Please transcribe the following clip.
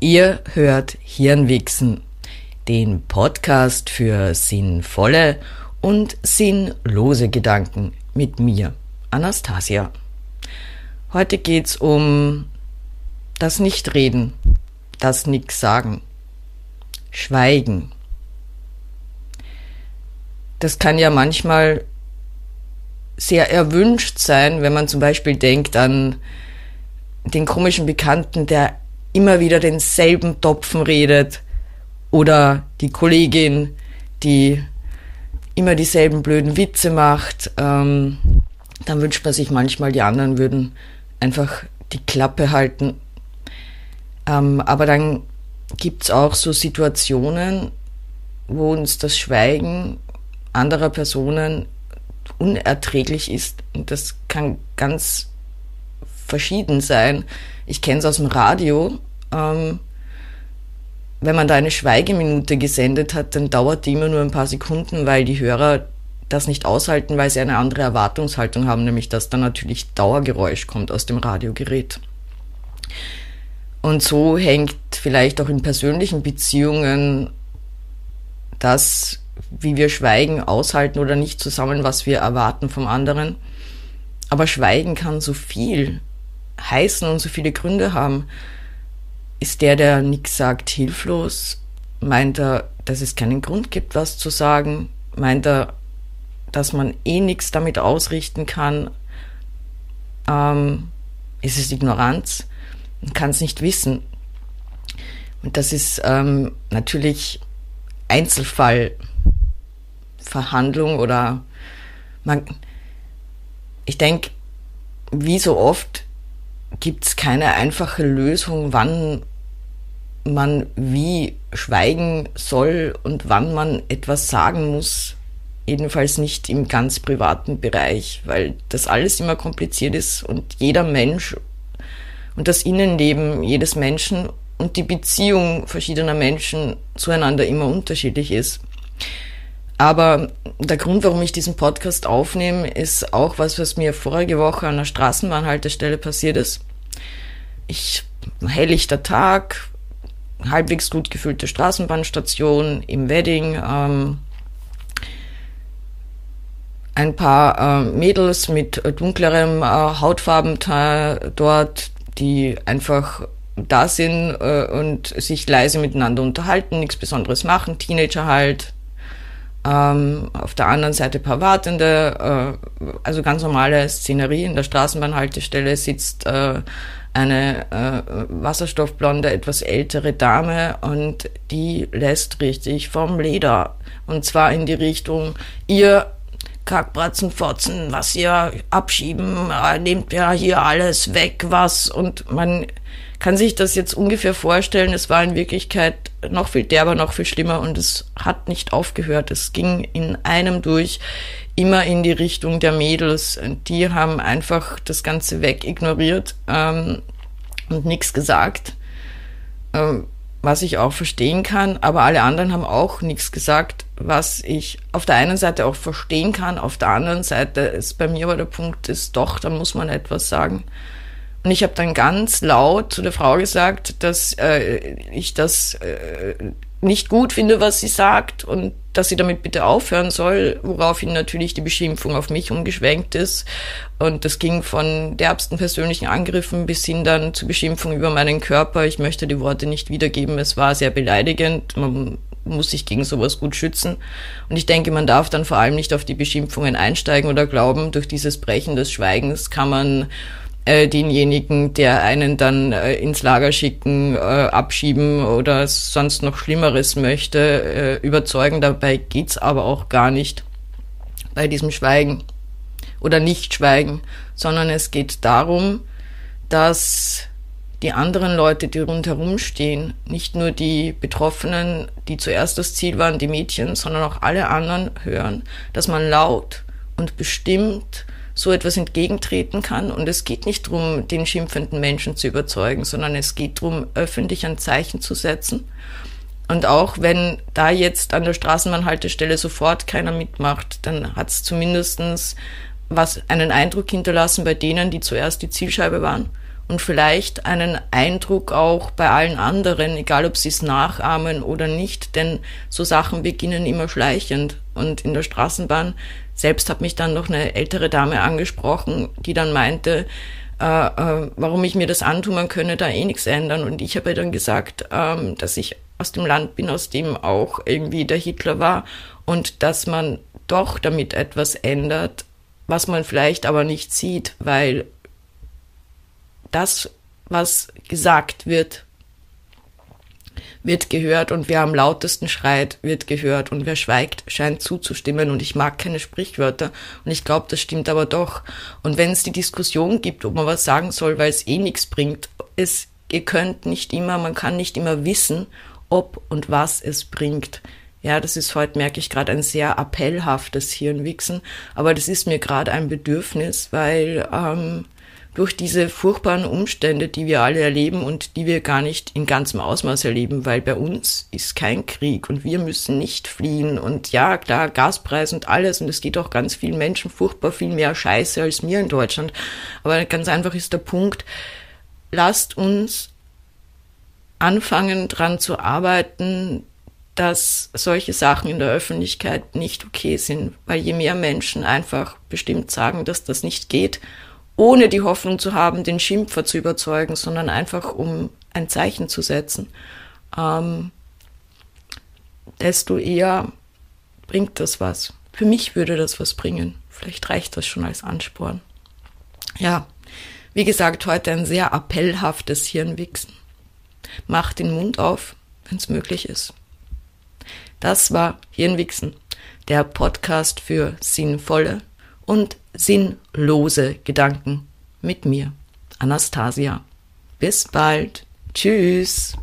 Ihr hört Hirnwichsen, den Podcast für sinnvolle und sinnlose Gedanken mit mir, Anastasia. Heute geht's um das Nichtreden, das Nix sagen, Schweigen. Das kann ja manchmal sehr erwünscht sein, wenn man zum Beispiel denkt an den komischen Bekannten, der immer wieder denselben Topfen redet oder die Kollegin, die immer dieselben blöden Witze macht, ähm, dann wünscht man sich manchmal, die anderen würden einfach die Klappe halten. Ähm, aber dann gibt es auch so Situationen, wo uns das Schweigen anderer Personen unerträglich ist. Und das kann ganz verschieden sein. Ich kenne es aus dem Radio. Ähm, wenn man da eine Schweigeminute gesendet hat, dann dauert die immer nur ein paar Sekunden, weil die Hörer das nicht aushalten, weil sie eine andere Erwartungshaltung haben, nämlich dass dann natürlich Dauergeräusch kommt aus dem Radiogerät. Und so hängt vielleicht auch in persönlichen Beziehungen das, wie wir Schweigen aushalten oder nicht zusammen, was wir erwarten vom anderen. Aber Schweigen kann so viel heißen und so viele Gründe haben. Ist der, der nichts sagt, hilflos? Meint er, dass es keinen Grund gibt, was zu sagen? Meint er, dass man eh nichts damit ausrichten kann? Ähm, ist es Ignoranz? Man kann es nicht wissen. Und das ist ähm, natürlich Einzelfallverhandlung oder man, ich denke, wie so oft gibt es keine einfache Lösung, wann man wie schweigen soll und wann man etwas sagen muss. Jedenfalls nicht im ganz privaten Bereich, weil das alles immer kompliziert ist und jeder Mensch und das Innenleben jedes Menschen und die Beziehung verschiedener Menschen zueinander immer unterschiedlich ist. Aber der Grund, warum ich diesen Podcast aufnehme, ist auch was, was mir vorige Woche an der Straßenbahnhaltestelle passiert ist. Ich, helllichter Tag, halbwegs gut gefüllte Straßenbahnstation im Wedding, ähm, ein paar äh, Mädels mit dunklerem äh, Hautfarben dort, die einfach da sind äh, und sich leise miteinander unterhalten, nichts Besonderes machen, Teenager halt, ähm, auf der anderen Seite ein paar Wartende, äh, also ganz normale Szenerie. In der Straßenbahnhaltestelle sitzt äh, eine äh, wasserstoffblonde, etwas ältere Dame und die lässt richtig vom Leder. Und zwar in die Richtung, ihr Kackbratzen, Fotzen, was ihr abschieben, äh, nehmt ja hier alles weg, was. Und man kann sich das jetzt ungefähr vorstellen. Es war in Wirklichkeit noch viel derber, noch viel schlimmer und es hat nicht aufgehört. Es ging in einem durch immer in die Richtung der Mädels. Die haben einfach das Ganze weg ignoriert ähm, und nichts gesagt. Ähm, was ich auch verstehen kann, aber alle anderen haben auch nichts gesagt, was ich auf der einen Seite auch verstehen kann, auf der anderen Seite ist bei mir aber der Punkt ist doch, da muss man etwas sagen. Und ich habe dann ganz laut zu der Frau gesagt, dass äh, ich das äh, nicht gut finde, was sie sagt und dass sie damit bitte aufhören soll, woraufhin natürlich die Beschimpfung auf mich umgeschwenkt ist. Und das ging von derbsten persönlichen Angriffen bis hin dann zu Beschimpfung über meinen Körper. Ich möchte die Worte nicht wiedergeben. Es war sehr beleidigend. Man muss sich gegen sowas gut schützen. Und ich denke, man darf dann vor allem nicht auf die Beschimpfungen einsteigen oder glauben, durch dieses Brechen des Schweigens kann man äh, denjenigen, der einen dann äh, ins Lager schicken, äh, abschieben oder sonst noch Schlimmeres möchte, äh, überzeugen. Dabei geht's aber auch gar nicht bei diesem Schweigen oder Nicht-Schweigen, sondern es geht darum, dass die anderen Leute, die rundherum stehen, nicht nur die Betroffenen, die zuerst das Ziel waren, die Mädchen, sondern auch alle anderen hören, dass man laut und bestimmt so etwas entgegentreten kann. Und es geht nicht darum, den schimpfenden Menschen zu überzeugen, sondern es geht darum, öffentlich ein Zeichen zu setzen. Und auch wenn da jetzt an der Straßenbahnhaltestelle sofort keiner mitmacht, dann hat es zumindestens was einen Eindruck hinterlassen bei denen, die zuerst die Zielscheibe waren und vielleicht einen Eindruck auch bei allen anderen, egal ob sie es nachahmen oder nicht, denn so Sachen beginnen immer schleichend. Und in der Straßenbahn selbst hat mich dann noch eine ältere Dame angesprochen, die dann meinte, äh, äh, warum ich mir das antue, man könne da eh nichts ändern. Und ich habe dann gesagt, ähm, dass ich aus dem Land bin, aus dem auch irgendwie der Hitler war und dass man doch damit etwas ändert, was man vielleicht aber nicht sieht, weil das, was gesagt wird, wird gehört und wer am lautesten schreit, wird gehört und wer schweigt, scheint zuzustimmen und ich mag keine Sprichwörter und ich glaube, das stimmt aber doch. Und wenn es die Diskussion gibt, ob man was sagen soll, weil es eh nichts bringt, es, ihr könnt nicht immer, man kann nicht immer wissen, ob und was es bringt. Ja, das ist heute, merke ich gerade, ein sehr appellhaftes Hirnwichsen, aber das ist mir gerade ein Bedürfnis, weil ähm, durch diese furchtbaren Umstände, die wir alle erleben und die wir gar nicht in ganzem Ausmaß erleben, weil bei uns ist kein Krieg und wir müssen nicht fliehen und ja, klar, Gaspreis und alles und es geht auch ganz vielen Menschen furchtbar viel mehr Scheiße als mir in Deutschland. Aber ganz einfach ist der Punkt, lasst uns anfangen dran zu arbeiten, dass solche Sachen in der Öffentlichkeit nicht okay sind, weil je mehr Menschen einfach bestimmt sagen, dass das nicht geht, ohne die Hoffnung zu haben, den Schimpfer zu überzeugen, sondern einfach um ein Zeichen zu setzen, ähm, desto eher bringt das was. Für mich würde das was bringen. Vielleicht reicht das schon als Ansporn. Ja, wie gesagt, heute ein sehr appellhaftes Hirnwichsen. Macht den Mund auf, wenn es möglich ist. Das war Hirnwichsen, der Podcast für sinnvolle und sinnlose Gedanken mit mir, Anastasia. Bis bald. Tschüss.